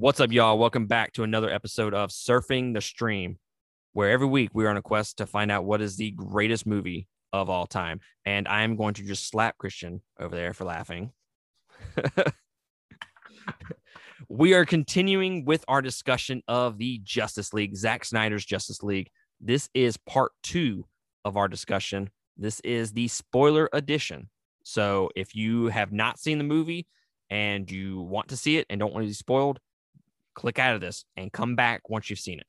What's up, y'all? Welcome back to another episode of Surfing the Stream, where every week we're on a quest to find out what is the greatest movie of all time. And I'm going to just slap Christian over there for laughing. we are continuing with our discussion of the Justice League, Zack Snyder's Justice League. This is part two of our discussion. This is the spoiler edition. So if you have not seen the movie and you want to see it and don't want to be spoiled, click out of this and come back once you've seen it.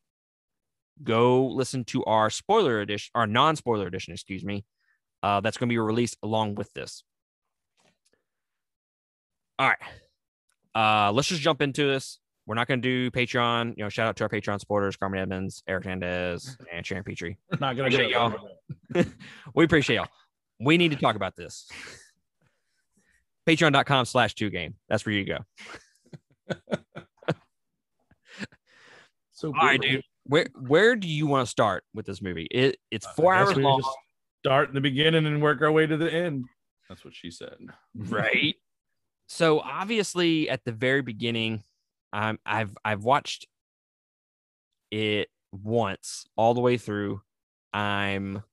Go listen to our spoiler edition, our non spoiler edition, excuse me. Uh, that's going to be released along with this. All right. Uh, let's just jump into this. We're not going to do Patreon. You know, shout out to our Patreon supporters, Carmen Edmonds, Eric Hernandez, and Sharon Petrie. Not going to do y'all. we appreciate y'all. We need to talk about this. Patreon.com slash two game. That's where you go. So All right, dude. Where where do you want to start with this movie? It it's four I hours we long, just Start in the beginning and work our way to the end. That's what she said. right? So obviously, at the very beginning, um, I've I've watched it once all the way through. I'm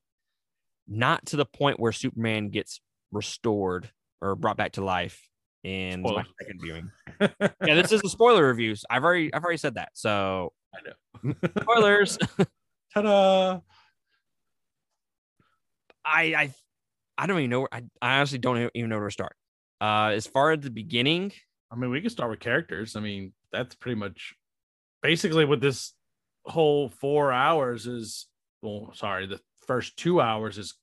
not to the point where Superman gets restored or brought back to life in my second viewing. yeah, this is a spoiler reviews. I've already I've already said that. So I know. spoilers. Ta-da! I I I don't even know. Where, I, I honestly don't even know where to start. Uh, as far as the beginning, I mean, we can start with characters. I mean, that's pretty much basically what this whole four hours is. Well, sorry, the first two hours is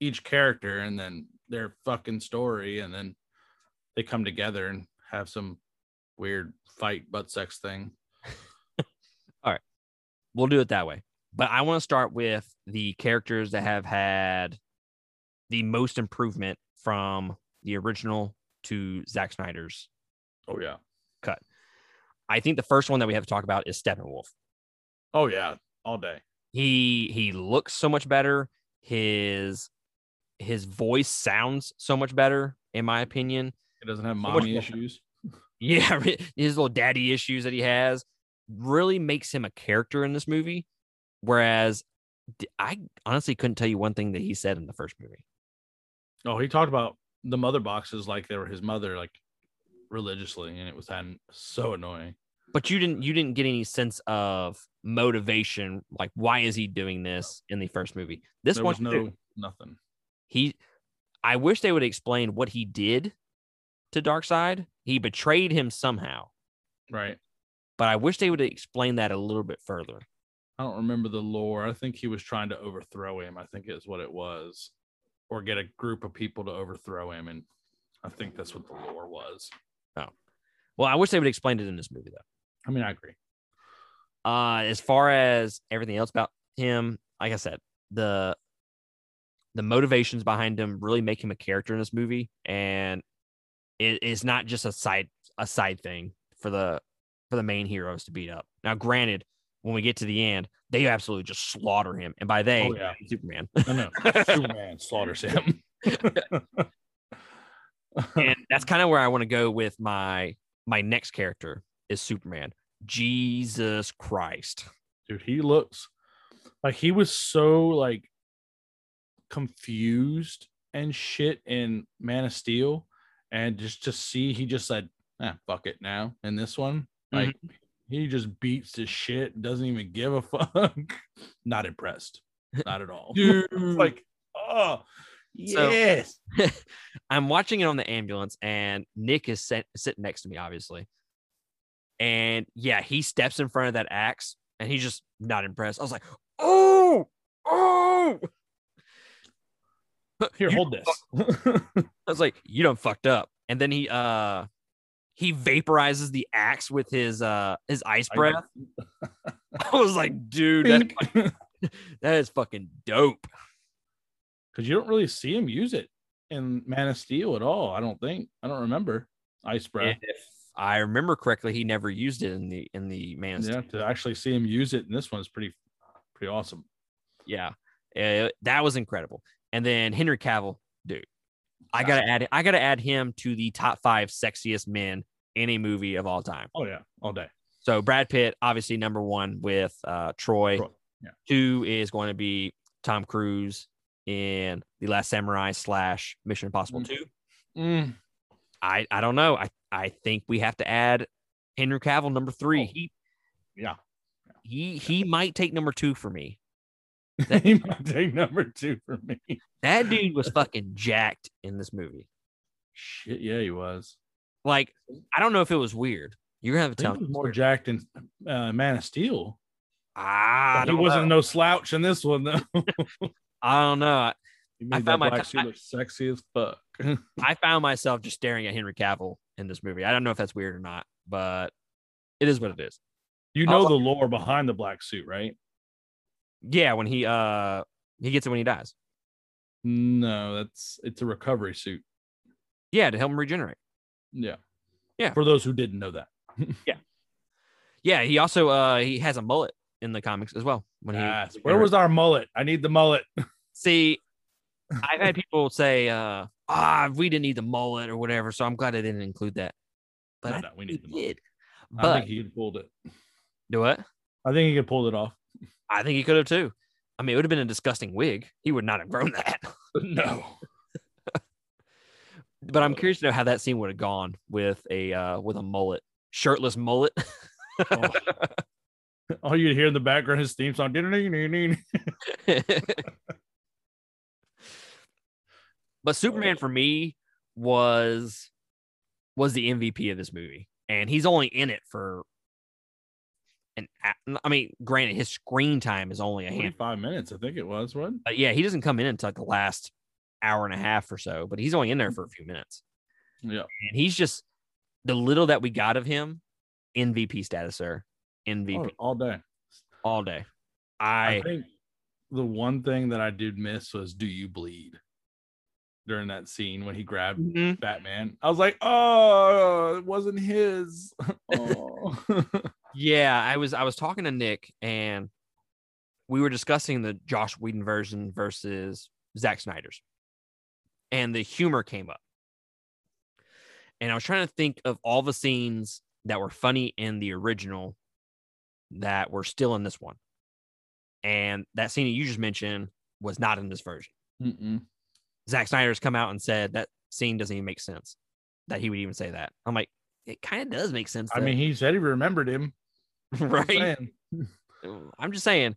each character and then their fucking story, and then they come together and have some weird fight butt sex thing. All right. We'll do it that way. But I want to start with the characters that have had the most improvement from the original to Zack Snyder's Oh yeah. cut. I think the first one that we have to talk about is Steppenwolf. Oh yeah. All day. He he looks so much better. His his voice sounds so much better, in my opinion. It doesn't have mommy more. issues. Yeah, his little daddy issues that he has really makes him a character in this movie. Whereas I honestly couldn't tell you one thing that he said in the first movie. Oh, he talked about the mother boxes like they were his mother, like religiously, and it was so annoying. But you didn't you didn't get any sense of motivation, like why is he doing this in the first movie? This there one no nothing. he I wish they would explain what he did to Darkseid. He betrayed him somehow, Right. but I wish they would explain that a little bit further. I don't remember the lore. I think he was trying to overthrow him. I think is what it was, or get a group of people to overthrow him, and I think that's what the lore was. Oh, well, I wish they would explain it in this movie though. I mean, I agree. Uh, as far as everything else about him, like I said, the the motivations behind him really make him a character in this movie, and it is not just a side a side thing for the for the main heroes to beat up. Now, granted, when we get to the end, they absolutely just slaughter him, and by they, Oh, yeah. Superman. I know Superman slaughters him. and that's kind of where I want to go with my my next character is Superman. Jesus Christ. Dude, he looks like he was so like confused and shit in Man of Steel, and just to see he just said, "Ah, fuck it now." In this one, like he just beats his shit, doesn't even give a fuck. Not impressed, not at all. Like, oh So- yes, I'm watching it on the ambulance, and Nick is sit- sitting next to me, obviously. And yeah, he steps in front of that axe, and he's just not impressed. I was like, "Oh, oh!" here, hold this. I was like, "You done fucked up." And then he uh he vaporizes the axe with his uh his ice breath. I was like, "Dude, that's fucking- that is fucking dope." because you don't really see him use it in Man of Steel at all. I don't think. I don't remember ice breath. If I remember correctly, he never used it in the in the Man. Yeah, to actually see him use it in this one is pretty, pretty awesome. yeah, Uh, that was incredible. And then Henry Cavill, dude, I gotta add I gotta add him to the top five sexiest men in a movie of all time. Oh yeah, all day. So Brad Pitt, obviously number one with uh, Troy. Troy, yeah. Two is going to be Tom Cruise in The Last Samurai slash Mission Impossible Mm. Two. Mm, I I don't know. I I think we have to add Henry Cavill number three. Oh. He yeah. he he might take number two for me. he might take number two for me. That dude was fucking jacked in this movie. Shit, yeah, he was. Like I don't know if it was weird. You're gonna have I to tell me. more jacked in uh, Man of Steel. Ah, I he wasn't know. no slouch in this one though. I don't know. I made found that my- black suit I- look sexy as fuck. I found myself just staring at Henry Cavill in this movie. I don't know if that's weird or not, but it is what it is. you know Oh. the lore behind the black suit, right? Yeah, when he uh he gets it when he dies. No, that's it's a recovery suit. Yeah, to help him regenerate. Yeah. Yeah. For those who didn't know that. Yeah, Yeah, he also uh he has a mullet in the comics as well. When he Yes. Where was our mullet? I need the mullet. see I've had people say uh ah we didn't need the mullet or whatever, so I'm glad I didn't include that. But No, I no, we need the he mullet. did. I But think he pulled it. do what? I think he could pull it off. I think he could have too. I mean, it would have been a disgusting wig. He would not have grown that. no. But I'm curious to know how that scene would have gone with a uh with a mullet, shirtless mullet. Oh. All you'd hear in the background is theme song. but Superman for me was was the MVP of this movie, and he's only in it for an. I mean, granted, his screen time is only a hand, 45 minutes, I think it was. What? yeah, he doesn't come in until like the last hour and a half or so. But he's only in there for a few minutes, Yeah. and he's just the little that we got of him, MVP status, sir, MVP All, all day. all day. I I think the one thing that I did miss was Do You Bleed during that scene when he grabbed Mhm. Batman. I was like, oh, it wasn't his. oh. Yeah, I was I was talking to Nick and we were discussing the Joss Whedon version versus Zack Snyder's. And the humor came up. And I was trying to think of all the scenes that were funny in the original that were still in this one. And that scene that you just mentioned was not in this version. Mm-mm. Zack Snyder's come out and said that scene doesn't even make sense. That he would even say that. I'm like, it kind of does make sense. I though." mean, he said he remembered him. I'm right? I'm just saying.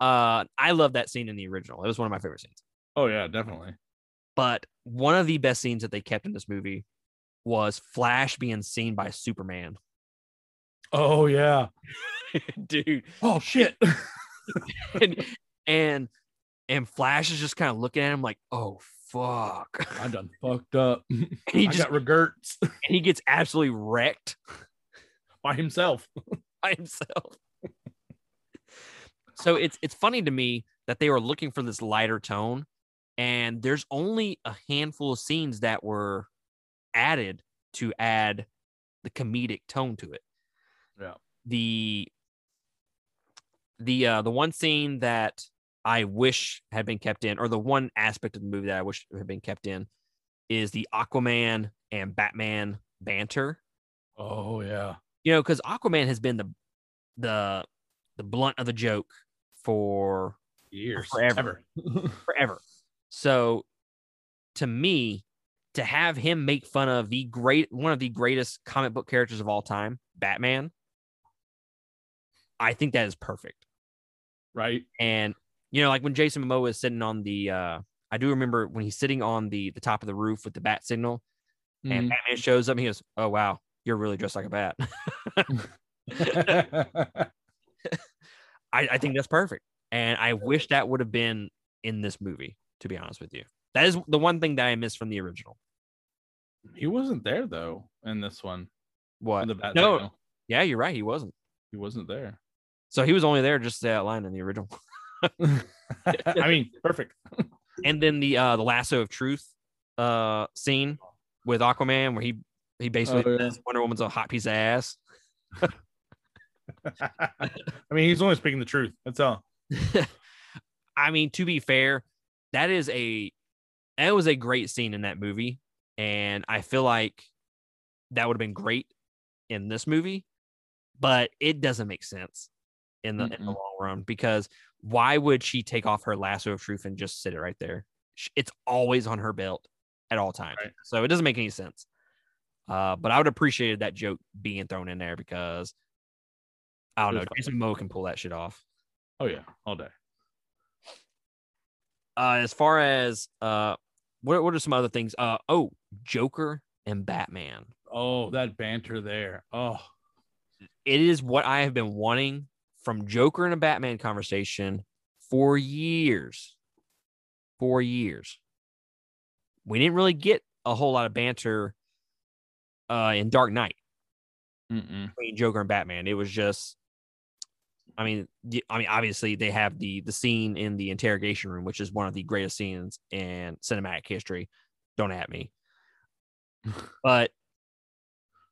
Uh, I love that scene in the original. It was one of my favorite scenes. Oh, yeah, definitely. But one of the best scenes that they kept in this movie was Flash being seen by Superman. Oh, yeah. Dude. Oh, shit. And, and and Flash is just kind of looking at him like, oh fuck. I done fucked up. And he I just got regrets and he gets absolutely wrecked by himself. By himself. so it's it's funny to me that they were looking for this lighter tone, and there's only a handful of scenes that were added to add the comedic tone to it. Yeah. The the uh the one scene that I wish had been kept in, or the one aspect of the movie that I wish had been kept in, is the Aquaman and Batman banter Oh, yeah. You know, because Aquaman has been the the the blunt of the joke for Years. forever. Ever. forever. So to me, to have him make fun of the great one of the greatest comic book characters of all time, Batman, I think that is perfect. right? And you know, like when Jason Momoa is sitting on the uh I do remember when he's sitting on the the top of the roof with the bat signal and Mhm. Batman shows up and he goes, Oh wow, you're really dressed like a bat. I, I think that's perfect. And I wish that would have been in this movie, to be honest with you. That is the one thing that I missed from the original. he wasn't there though in this one. What? no, yeah, you're right. He wasn't. he wasn't there. So he was only there just to say that line in the original. I mean, perfect. And then the uh the lasso of truth uh scene with Aquaman where he he basically Oh, yeah. says Wonder Woman's a hot piece of ass. I mean, he's only speaking the truth. That's all. I mean, to be fair, that is a that was a great scene in that movie, and I feel like that would have been great in this movie. but it doesn't make sense in the in the long run because why would she take off her lasso of truth and just sit it right there? It's always on her belt at all times, Right. so it doesn't make any sense. Uh, but I would appreciate that joke being thrown in there because I don't know. Jason Momoa can pull that shit off. Oh yeah, all day. Uh, as far as uh, what what are some other things? Uh, oh, Joker and Batman. Oh, that banter there. Oh, it is what I have been wanting from Joker and a Batman conversation for years. For years. We didn't really get a whole lot of banter uh, in Dark Knight Mm-mm. between Joker and Batman. It was just, I mean, I mean, obviously they have the the scene in the interrogation room, which is one of the greatest scenes in cinematic history. Don't at me, but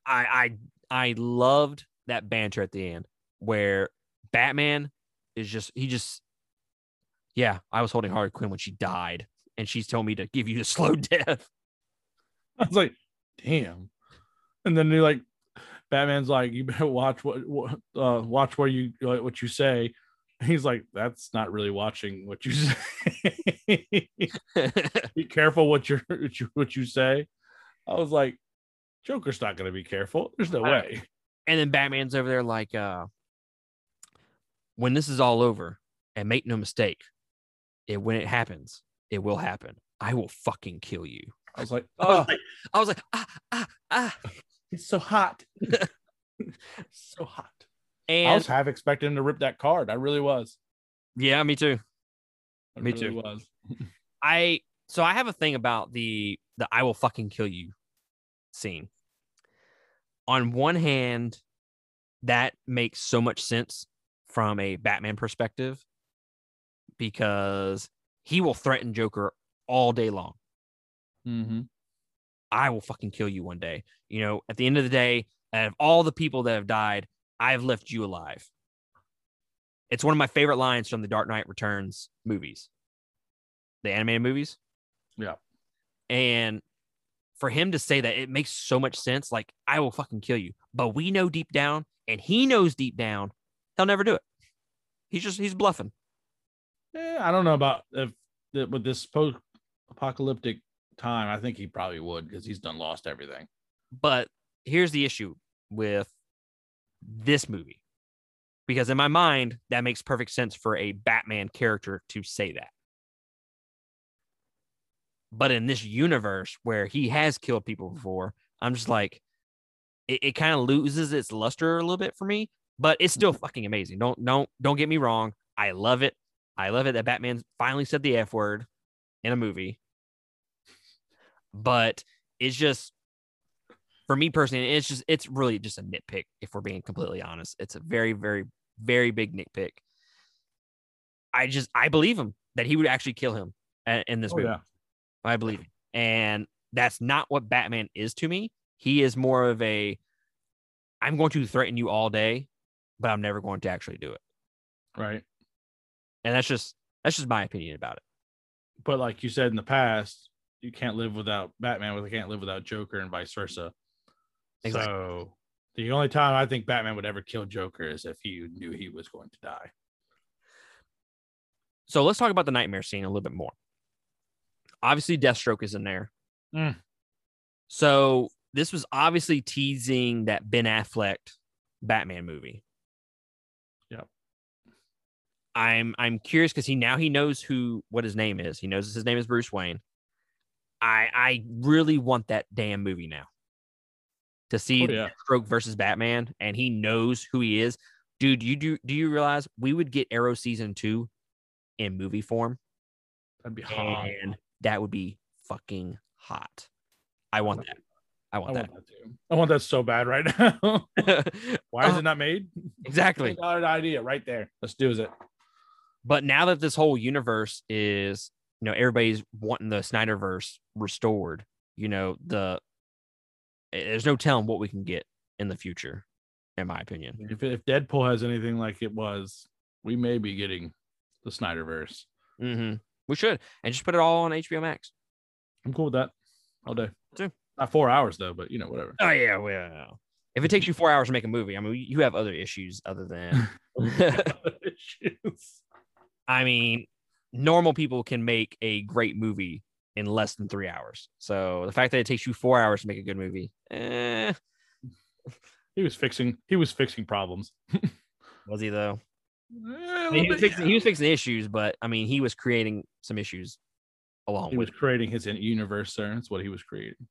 I I I loved that banter at the end where Batman is just he just yeah, I was holding Harley Quinn when she died, and she's told me to give you the slow death. I was like, damn. And then they're like, Batman's like, you better watch what, uh, watch where you uh, what you say. He's like, that's not really watching what you say. be careful what you're what you what you say. I was like, Joker's not gonna be careful. There's no I- way. and then Batman's over there like, uh, when this is all over, and make no mistake, it when it happens, it will happen. I will fucking kill you. I was like, I was oh, like, I was like, ah, ah, ah. It's so hot. so hot. I And was half expecting him to rip that card. I really was. yeah, me too. I Me really too. Was. I so I have a thing about the the I will fucking kill you scene. On one hand, that makes so much sense from a Batman perspective because he will threaten Joker all day long. Mm-hmm. I will fucking kill you one day. You know, at the end of the day, out of all the people that have died, I've left you alive. It's one of my favorite lines from the Dark Knight Returns movies, the animated movies. Yeah. And for him to say that, it makes so much sense. Like, I will fucking kill you. But we know deep down, and he knows deep down, he'll never do it. He's just, he's bluffing. Yeah, I don't know about if with this post apocalyptic time. I think he probably would because he's done lost everything. But here's the issue with this movie. Because in my mind, that makes perfect sense for a Batman character to say that. But in this universe where he has killed people before, I'm just like, it, it kind of loses its luster a little bit for me, but it's still mm-hmm. fucking amazing. Don't don't don't get me wrong. I love it. I love it that Batman finally said the F word in a movie. But it's just for me personally, it's just it's really just a nitpick, if we're being completely honest. It's a very, very, very big nitpick. I just I believe him that he would actually kill him in this Oh, movie. yeah. I believe him. And that's not what Batman is to me. He is more of a I'm going to threaten you all day, but I'm never going to actually do it. Right. And that's just that's just my opinion about it. But like you said in the past, you can't live without Batman. With can't live without Joker, and vice versa. Exactly. So the only time I think Batman would ever kill Joker is if he knew he was going to die. So let's talk about the nightmare scene a little bit more. Obviously, Deathstroke is in there. Mm. So this was obviously teasing that Ben Affleck Batman movie. Yep. I'm I'm curious because he now he knows who what his name is. He knows his name is Bruce Wayne. I I really want that damn movie now. To see Oh, yeah. Deathstroke versus Batman, and he knows who he is. Dude, you do do you realize we would get Arrow season two in movie form? That'd be hot. and that would be fucking hot. I want that. I I want want that too. I want that so bad right now. Why is Uh, it not made? exactly? Got an idea right there. Let's do it. But now that this whole universe is, you know, everybody's wanting the Snyderverse restored. You know, the there's no telling what we can get in the future, in my opinion. If if Deadpool has anything like it was, we may be getting the Snyderverse. hmm We should, and just put it all on HBO Max. I'm cool with that all day. Too. Not four hours though, but you know whatever. Oh yeah, well, If it takes you four hours to make a movie, I mean, you have other issues other than. Issues. I mean, normal people can make a great movie in less than three hours. So the fact that it takes you four hours to make a good movie, eh, he was fixing. He was fixing problems. was he though? He, was fixing, he was fixing issues, but I mean, he was creating some issues along He with. was creating his universe there. That's what he was creating.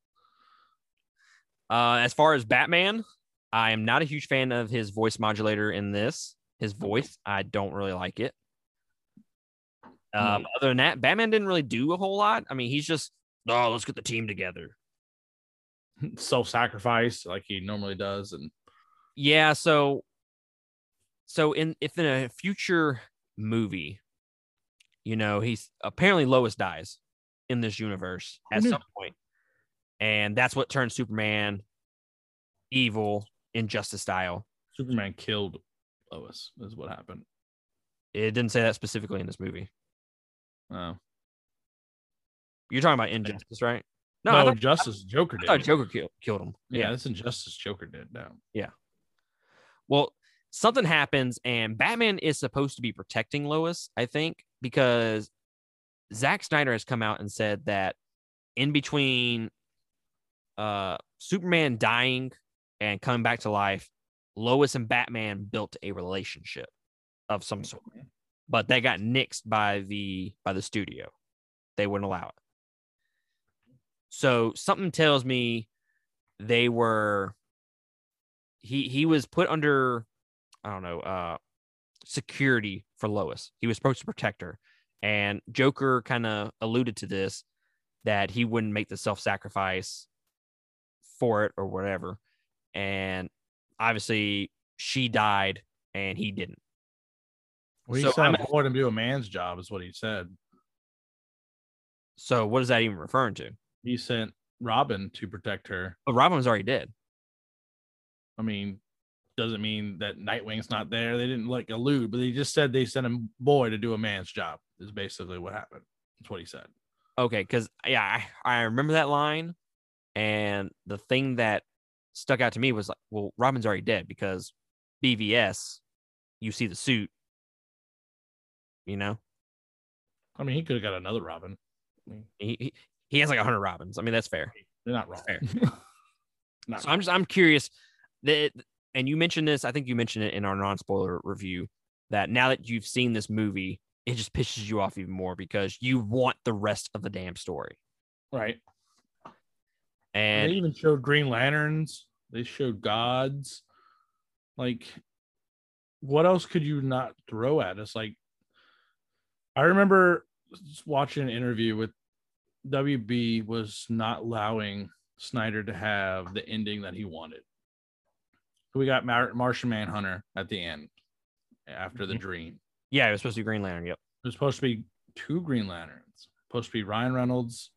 Uh, as far as Batman, I am not a huge fan of his voice modulator in this. His voice, I don't really like it. Um, other than that, Batman didn't really do a whole lot. I mean, he's just, oh, let's get the team together. Self-sacrifice like he normally does, and Yeah, so so in if in a future movie, you know, he's apparently Lois dies in this universe at some point. And that's what turns Superman evil in Justice style. Superman killed Lois. Is what happened. It didn't say that specifically in this movie. Oh. You're talking about Injustice, right? No, No, thought, Justice Joker did. Joker killed, killed him. yeah, yeah. this Injustice Joker did. No. Yeah. Well, something happens, and Batman is supposed to be protecting Lois, I think, because Zack Snyder has come out and said that in between uh, Superman dying and coming back to life, Lois and Batman built a relationship of some sort, but that got nixed by the by the studio. They wouldn't allow it. So something tells me they were he he was put under I don't know uh security for Lois. He was supposed to protect her. And Joker kind of alluded to this that he wouldn't make the self-sacrifice for it or whatever. And obviously she died and he didn't. Well, he So said I'm- I'm to do a man's job, is what he said. So what is that even referring to? He sent Robin to protect her. But Robin was already dead. I mean, doesn't mean that Nightwing's not there. They didn't like allude, but they just said they sent a boy to do a man's job. Is basically what happened. That's what he said. Okay, because yeah, I, I remember that line, and the thing that stuck out to me was like, well, Robin's already dead because BVS, you see the suit, you know, I mean, he could have got another Robin. I mean, he he, he has like hundred Robins. I mean, that's fair. they're not wrong. Fair. not So I'm just I'm curious that, and you mentioned this. I think you mentioned it in our non spoiler review that now that you've seen this movie, it just pisses you off even more because you want the rest of the damn story. right. And they even showed Green Lanterns. They showed gods. Like, what else could you not throw at us? Like, I remember watching an interview with WB was not allowing Snyder to have the ending that he wanted. We got Mar- Martian Manhunter at the end after the dream. yeah, it was supposed to be Green Lantern. Yep. It was supposed to be two Green Lanterns. Supposed to be Ryan Reynolds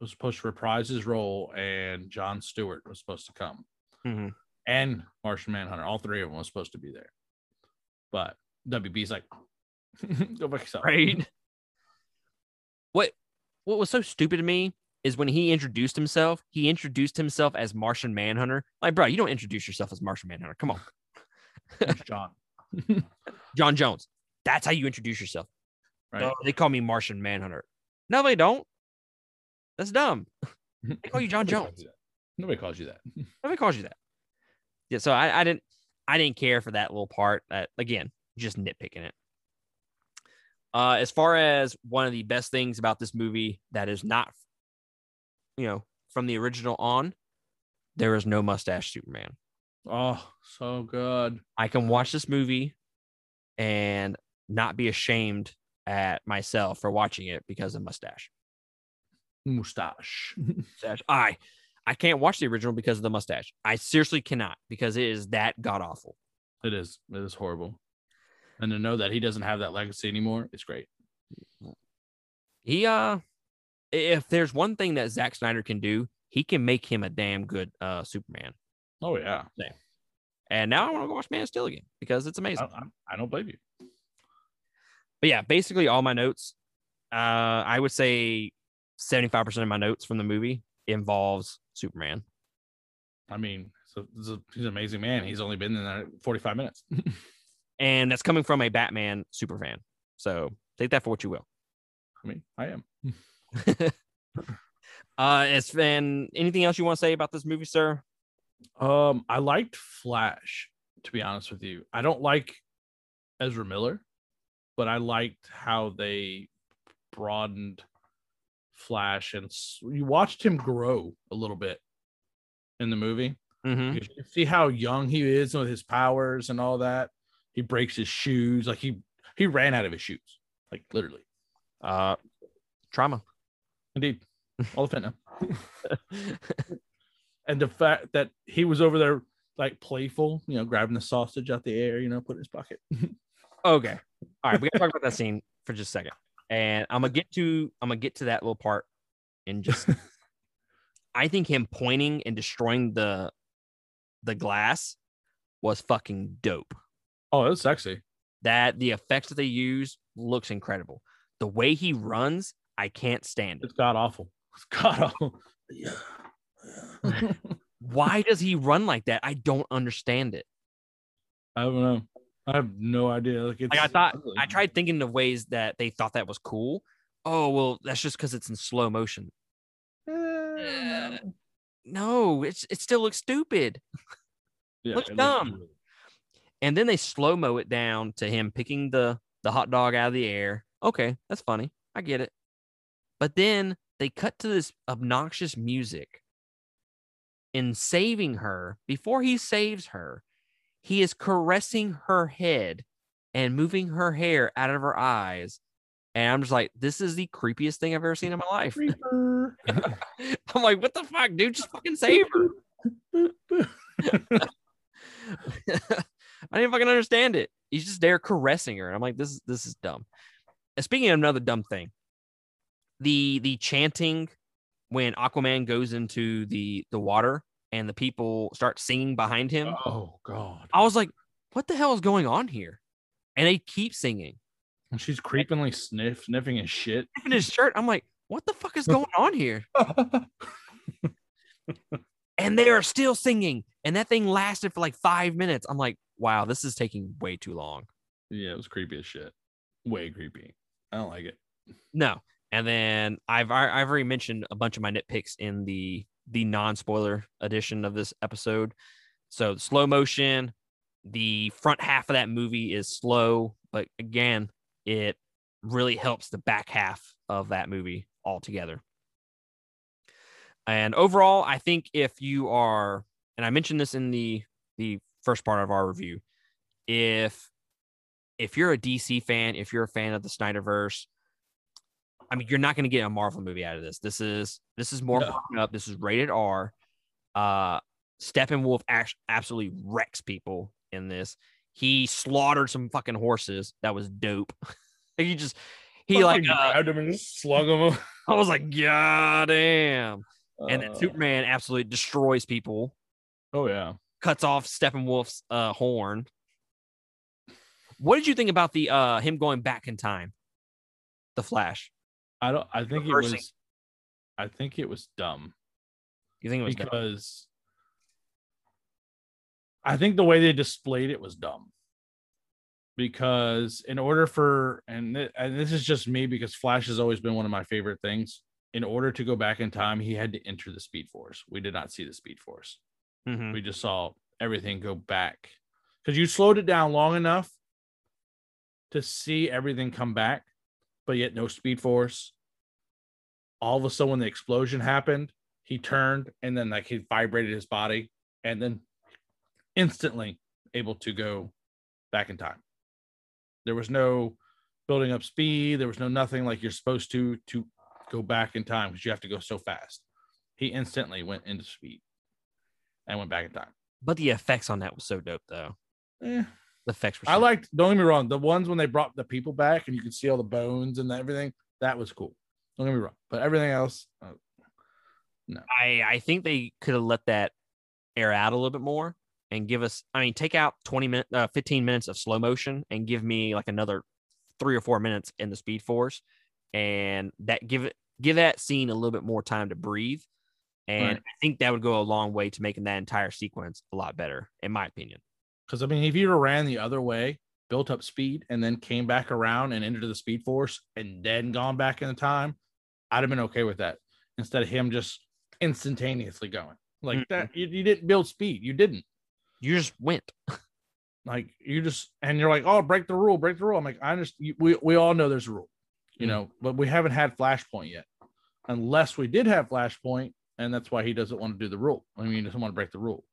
was supposed to reprise his role, and John Stewart was supposed to come, Mhm. and Martian Manhunter. All three of them was supposed to be there, but WB's like, go back yourself. right? what what was so stupid to me is when he introduced himself, he introduced himself as Martian Manhunter. Like, bro, you don't introduce yourself as Martian Manhunter. Come on. John. John Jones. That's how you introduce yourself. Right. Oh, they call me Martian Manhunter. No, they don't. That's dumb. They call you John Nobody calls Jones. you. Nobody calls you that. Nobody calls you that. Yeah, so I, I didn't I didn't care for that little part. That again, just nitpicking it. Uh, as far as one of the best things about this movie that is not, you know, from the original on, there is no mustache Superman. Oh, so good. I can watch this movie and not be ashamed at myself for watching it because of mustache. Mustache. Mustache. I I can't watch the original because of the mustache. I seriously cannot because it is that god awful. it is. It is horrible. And to know that he doesn't have that legacy anymore, it's great. He uh if there's one thing that Zack Snyder can do, he can make him a damn good uh Superman. Oh yeah. And now I want to watch Man of Steel again because it's amazing. I, I don't blame you. But yeah, basically all my notes, uh, I would say 75% of my notes from the movie involves Superman. I mean, So he's, a, he's an amazing man. He's only been in there 45 minutes. And that's coming from a Batman super fan. So take that for what you will. I mean, I am. uh as fan anything else you want to say about this movie, sir? Um, I liked Flash, to be honest with you. I don't like Ezra Miller, but I liked how they broadened Flash and you watched him grow a little bit in the movie. Mm-hmm. You see how young he is with his powers and all that. He breaks his shoes, like he he ran out of his shoes, like literally. Uh trauma. Indeed, all the fentanyl. and the fact that he was over there like playful, you know, grabbing the sausage out the air, you know, put in his pocket. Okay. All right, we gotta talk about that scene for just a second. And I'm gonna get to I'm gonna get to that little part in just I think him pointing and destroying the the glass was fucking dope. Oh, it was sexy. That the effects that they use looks incredible. The way he runs, I can't stand it. It's god awful. It's god awful. Yeah. Why does he run like that? I don't understand it. I don't know. I have no idea. Like, it's Like I thought ugly. I tried thinking of ways that they thought that was cool. Oh, well, that's just because it's in slow motion. Eh, No, it's it still looks stupid. yeah, looks it dumb. really- And then they slow mo it down to him picking the the hot dog out of the air. Okay, that's funny. I get it. But then they cut to this obnoxious music. In saving her, before he saves her, he is caressing her head and moving her hair out of her eyes. And I'm just like, this is the creepiest thing I've ever seen in my life. I'm like, what the fuck, dude? Just fucking save her. I didn't fucking understand it. He's just there caressing her. And I'm like, this is this is dumb. And speaking of another dumb thing, the the chanting when Aquaman goes into the the water and the people start singing behind him. oh god. I was like, what the hell is going on here? And they keep singing. And she's creepingly sniff sniffing his shit. In his shirt, I'm like, what the fuck is going on here? And they are still singing. And that thing lasted for like five minutes. I'm like, wow, this is taking way too long. yeah, it was creepy as shit. Way creepy. I don't like it. No. And then I've I've already mentioned a bunch of my nitpicks in the the non-spoiler edition of this episode. So slow motion, the front half of that movie is slow, but again, it really helps the back half of that movie altogether. And overall, I think if you are, and I mentioned this in the the first part of our review, if if you're a DC fan, if you're a fan of the Snyderverse, I mean, you're not going to get a Marvel movie out of this. This is this is more No. up. This is rated R. Uh, Steppenwolf absolutely wrecks people in this. He slaughtered some fucking horses. That was dope. he just he like uh, grabbed him and just slung him. I was like, God damn. And then Uh, Superman absolutely destroys people, Oh yeah. Cuts off Steppenwolf's uh horn. What did you think about the uh him going back in time? The Flash. I don't. I think it was. I think it was dumb You think it was dumb? because I think the way they displayed it was dumb. Because in order for and th- and this is just me because Flash has always been one of my favorite things. In order to go back in time, he had to enter the Speed Force. We did not see the Speed Force. Mhm. We just saw everything go back because you slowed it down long enough to see everything come back, but yet no speed force. All of a sudden, when the explosion happened, he turned and then like he vibrated his body and then instantly able to go back in time. There was no building up speed. There was no nothing like you're supposed to to go back in time because you have to go so fast. He instantly went into speed and went back in time. But the effects on that was so dope, though. Eh, The effects were. I liked. Don't get me wrong. The ones when they brought the people back and you could see all the bones and everything. That was cool. Don't get me wrong. But everything else, uh, I I think they could have let that air out a little bit more and give us. I mean, take out twenty minutes, uh, fifteen minutes of slow motion, and give me like another three or four minutes in the Speed Force, and that give it give that scene a little bit more time to breathe. And Right. I think that would go a long way to making that entire sequence a lot better, in my opinion. Because I mean, if you ran the other way, built up speed, and then came back around and into the speed force, and then gone back in the time, I'd have been okay with that. Instead of him just instantaneously going like Mhm. that, you, you didn't build speed. You didn't. You just went. Like you just and you're like, oh, break the rule, break the rule. I'm like, I understand. We we all know there's a rule, you Mhm. know, but we haven't had Flashpoint yet, unless we did have Flashpoint, and that's why he doesn't want to do the rule. I mean, he doesn't want to break the rule.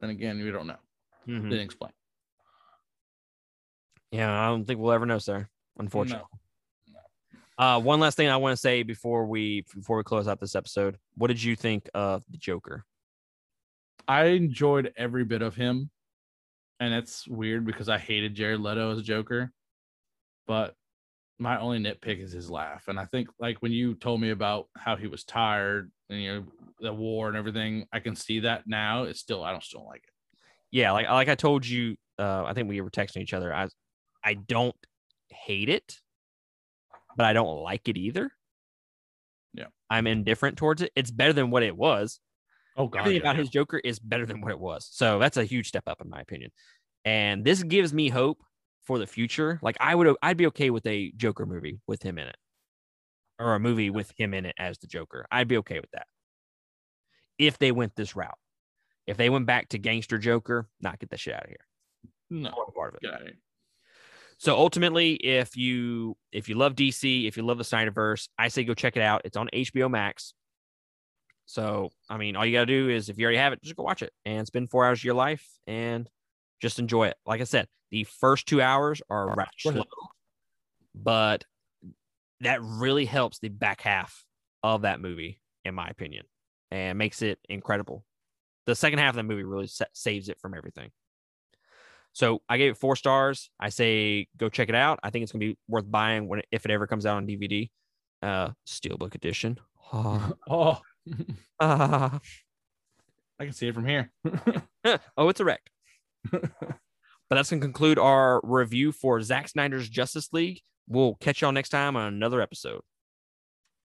Then again, we don't know. Mhm. Didn't explain. Yeah, I don't think we'll ever know, sir. Unfortunately. No. Uh, one last thing I want to say before we before we close out this episode. What did you think of the Joker? I enjoyed every bit of him, and it's weird because I hated Jared Leto as a Joker, but my only nitpick is his laugh. And I think like when you told me about how he was tired and you know the war and everything, I can see that now. It's still I don't still like it. Yeah, like like I told you, uh, I think we were texting each other. I I don't hate it, but I don't like it either. Yeah. I'm indifferent towards it. It's better than what it was. Oh god, Everything yeah. about his Joker is better than what it was. So that's a huge step up in my opinion. And this gives me hope for the future. Like I would I'd be okay with a Joker movie with him in it. Or a movie with him in it as the Joker. I'd be okay with that. If they went this route. If they went back to gangster Joker, not get that shit out of here. no I want a part of it. of here. So ultimately, if you if you love DC, if you love the Snyderverse, I say go check it out. It's on HBO Max. So I mean, all you gotta do is if you already have it, just go watch it and spend four hours of your life and just enjoy it. Like I said, the first two hours are rather slow, but that really helps the back half of that movie, in my opinion, and makes it incredible. The second half of the movie really sa- saves it from everything. So I gave it four stars. I say go check it out. I think it's gonna be worth buying when if it ever comes out on DVD, uh, steelbook edition. Ah, Oh, ah. I can see it from here. oh, it's a wreck. But that's gonna conclude our review for Zack Snyder's Justice League. We'll catch y'all next time on another episode.